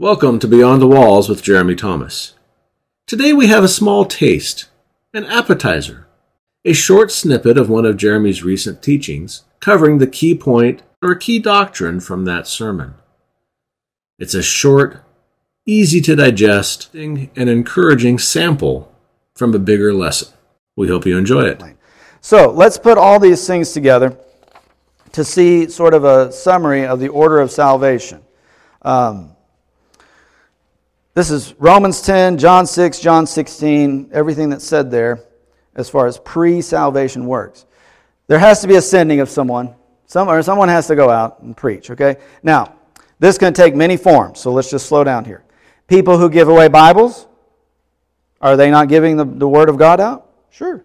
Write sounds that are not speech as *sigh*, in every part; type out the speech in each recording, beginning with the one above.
Welcome to Beyond the Walls with Jeremy Thomas. Today we have a small taste, an appetizer, a short snippet of one of Jeremy's recent teachings covering the key point or key doctrine from that sermon. It's a short, easy to digest, and encouraging sample from a bigger lesson. We hope you enjoy it. So let's put all these things together to see sort of a summary of the order of salvation. Um, this is Romans 10, John 6, John 16, everything that's said there as far as pre salvation works. There has to be a sending of someone, some, or someone has to go out and preach, okay? Now, this can take many forms, so let's just slow down here. People who give away Bibles, are they not giving the, the Word of God out? Sure.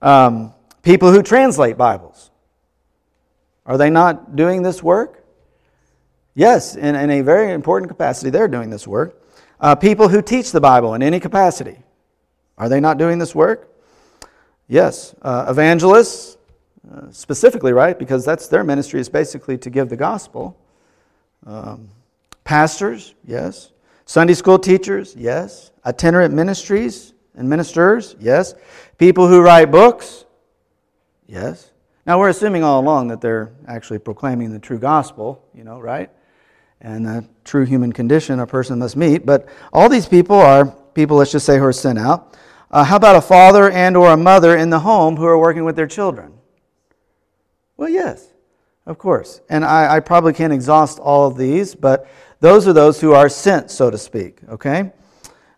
Um, people who translate Bibles, are they not doing this work? Yes, in, in a very important capacity, they're doing this work. Uh, people who teach the Bible in any capacity, are they not doing this work? Yes. Uh, evangelists, uh, specifically, right? Because that's their ministry is basically to give the gospel. Um, pastors, yes. Sunday school teachers, yes. Itinerant ministries and ministers, yes. People who write books, yes. Now we're assuming all along that they're actually proclaiming the true gospel, you know, right? And the true human condition a person must meet. But all these people are people, let's just say, who are sent out. Uh, how about a father and or a mother in the home who are working with their children? Well, yes, of course. And I, I probably can't exhaust all of these, but those are those who are sent, so to speak, okay?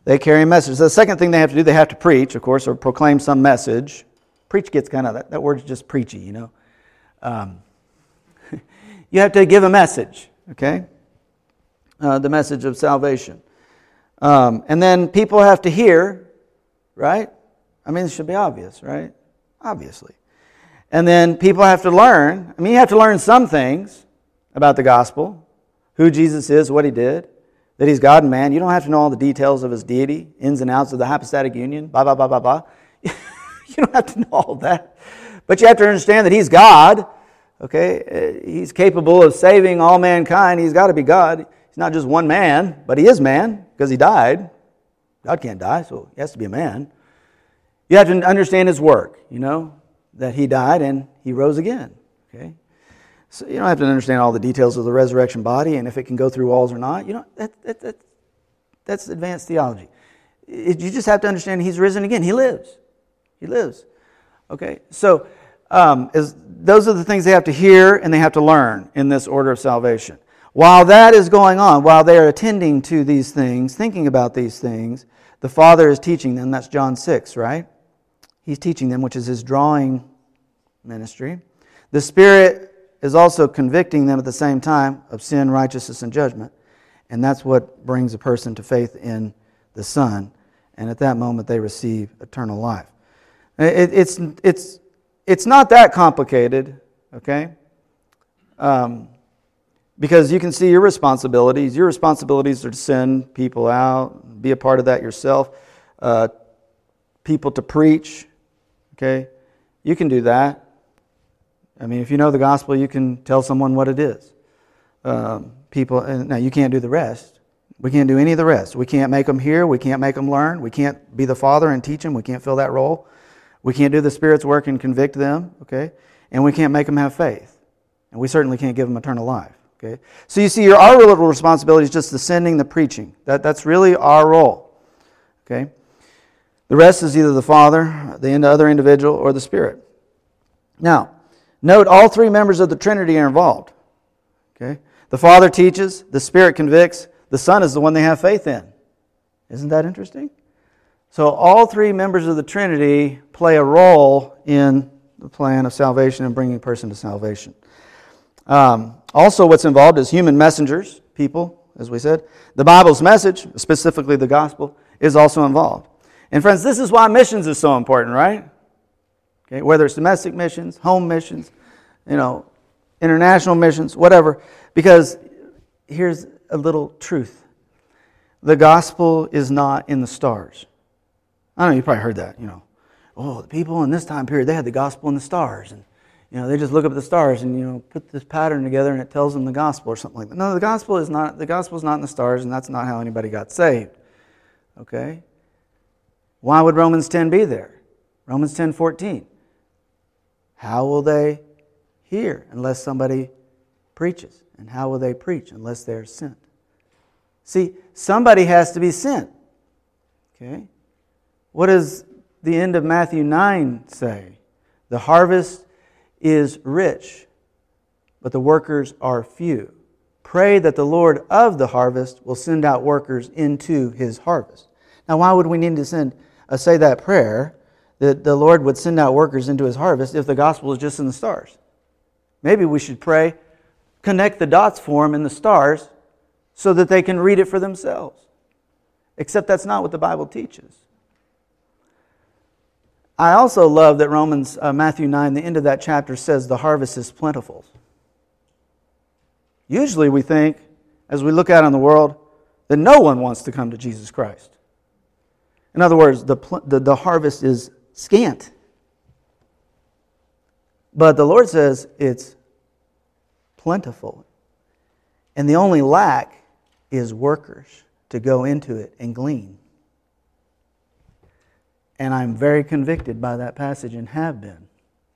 They carry a message. the second thing they have to do, they have to preach, of course, or proclaim some message. Preach gets kind of, that, that word's just preachy, you know. Um, *laughs* you have to give a message, okay? Uh, the message of salvation. Um, and then people have to hear, right? I mean, it should be obvious, right? Obviously. And then people have to learn. I mean, you have to learn some things about the gospel who Jesus is, what he did, that he's God and man. You don't have to know all the details of his deity, ins and outs of the hypostatic union, blah, blah, blah, blah, blah. *laughs* you don't have to know all that. But you have to understand that he's God, okay? Uh, he's capable of saving all mankind. He's got to be God. He's not just one man, but he is man because he died. God can't die, so he has to be a man. You have to understand his work, you know, that he died and he rose again, okay? So you don't have to understand all the details of the resurrection body and if it can go through walls or not. You know, that, that, that, that's advanced theology. You just have to understand he's risen again. He lives. He lives. Okay? So um, those are the things they have to hear and they have to learn in this order of salvation. While that is going on, while they are attending to these things, thinking about these things, the Father is teaching them. That's John 6, right? He's teaching them, which is his drawing ministry. The Spirit is also convicting them at the same time of sin, righteousness, and judgment. And that's what brings a person to faith in the Son. And at that moment, they receive eternal life. It, it's, it's, it's not that complicated, okay? Um, because you can see your responsibilities. Your responsibilities are to send people out, be a part of that yourself, uh, people to preach, okay? You can do that. I mean, if you know the gospel, you can tell someone what it is. Um, people, now you can't do the rest. We can't do any of the rest. We can't make them hear. We can't make them learn. We can't be the father and teach them. We can't fill that role. We can't do the Spirit's work and convict them, okay? And we can't make them have faith. And we certainly can't give them eternal life, okay? So you see, our real responsibility is just the sending, the preaching. That, that's really our role, okay? The rest is either the Father, the other individual, or the Spirit. Now, Note all three members of the Trinity are involved. Okay? The Father teaches, the Spirit convicts, the Son is the one they have faith in. Isn't that interesting? So all three members of the Trinity play a role in the plan of salvation and bringing a person to salvation. Um, also, what's involved is human messengers, people, as we said. The Bible's message, specifically the gospel, is also involved. And friends, this is why missions is so important, right? Okay, whether it's domestic missions, home missions, you know, international missions, whatever. Because here's a little truth the gospel is not in the stars. I don't know, you probably heard that, you know. Oh, the people in this time period, they had the gospel in the stars. And, you know, they just look up at the stars and you know put this pattern together and it tells them the gospel or something like that. No, the gospel is not the gospel is not in the stars, and that's not how anybody got saved. Okay? Why would Romans 10 be there? Romans 10 14. How will they hear unless somebody preaches? And how will they preach unless they're sent? See, somebody has to be sent. Okay? What does the end of Matthew 9 say? The harvest is rich, but the workers are few. Pray that the Lord of the harvest will send out workers into his harvest. Now, why would we need to send, uh, say that prayer that the Lord would send out workers into his harvest if the gospel is just in the stars? Maybe we should pray, connect the dots for them in the stars so that they can read it for themselves. Except that's not what the Bible teaches. I also love that Romans, uh, Matthew 9, the end of that chapter says the harvest is plentiful. Usually we think, as we look out in the world, that no one wants to come to Jesus Christ. In other words, the, the, the harvest is scant. But the Lord says it's plentiful. And the only lack is workers to go into it and glean. And I'm very convicted by that passage and have been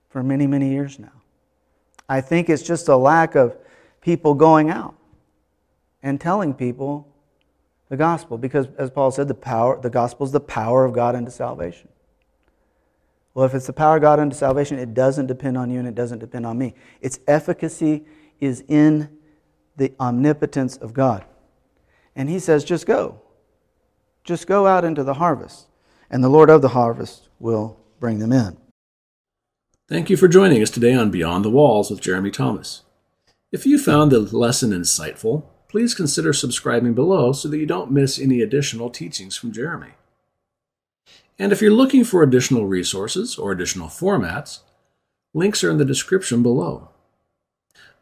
for many, many years now. I think it's just a lack of people going out and telling people the gospel because as Paul said the power the gospel is the power of God unto salvation. Well, if it's the power of God unto salvation, it doesn't depend on you and it doesn't depend on me. Its efficacy is in the omnipotence of God. And he says, just go. Just go out into the harvest and the Lord of the harvest will bring them in. Thank you for joining us today on Beyond the Walls with Jeremy Thomas. If you found the lesson insightful, please consider subscribing below so that you don't miss any additional teachings from Jeremy. And if you're looking for additional resources or additional formats, links are in the description below.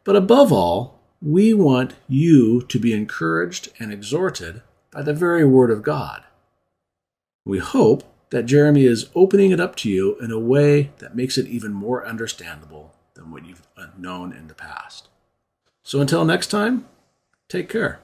But above all, we want you to be encouraged and exhorted by the very Word of God. We hope that Jeremy is opening it up to you in a way that makes it even more understandable than what you've uh, known in the past. So until next time, take care.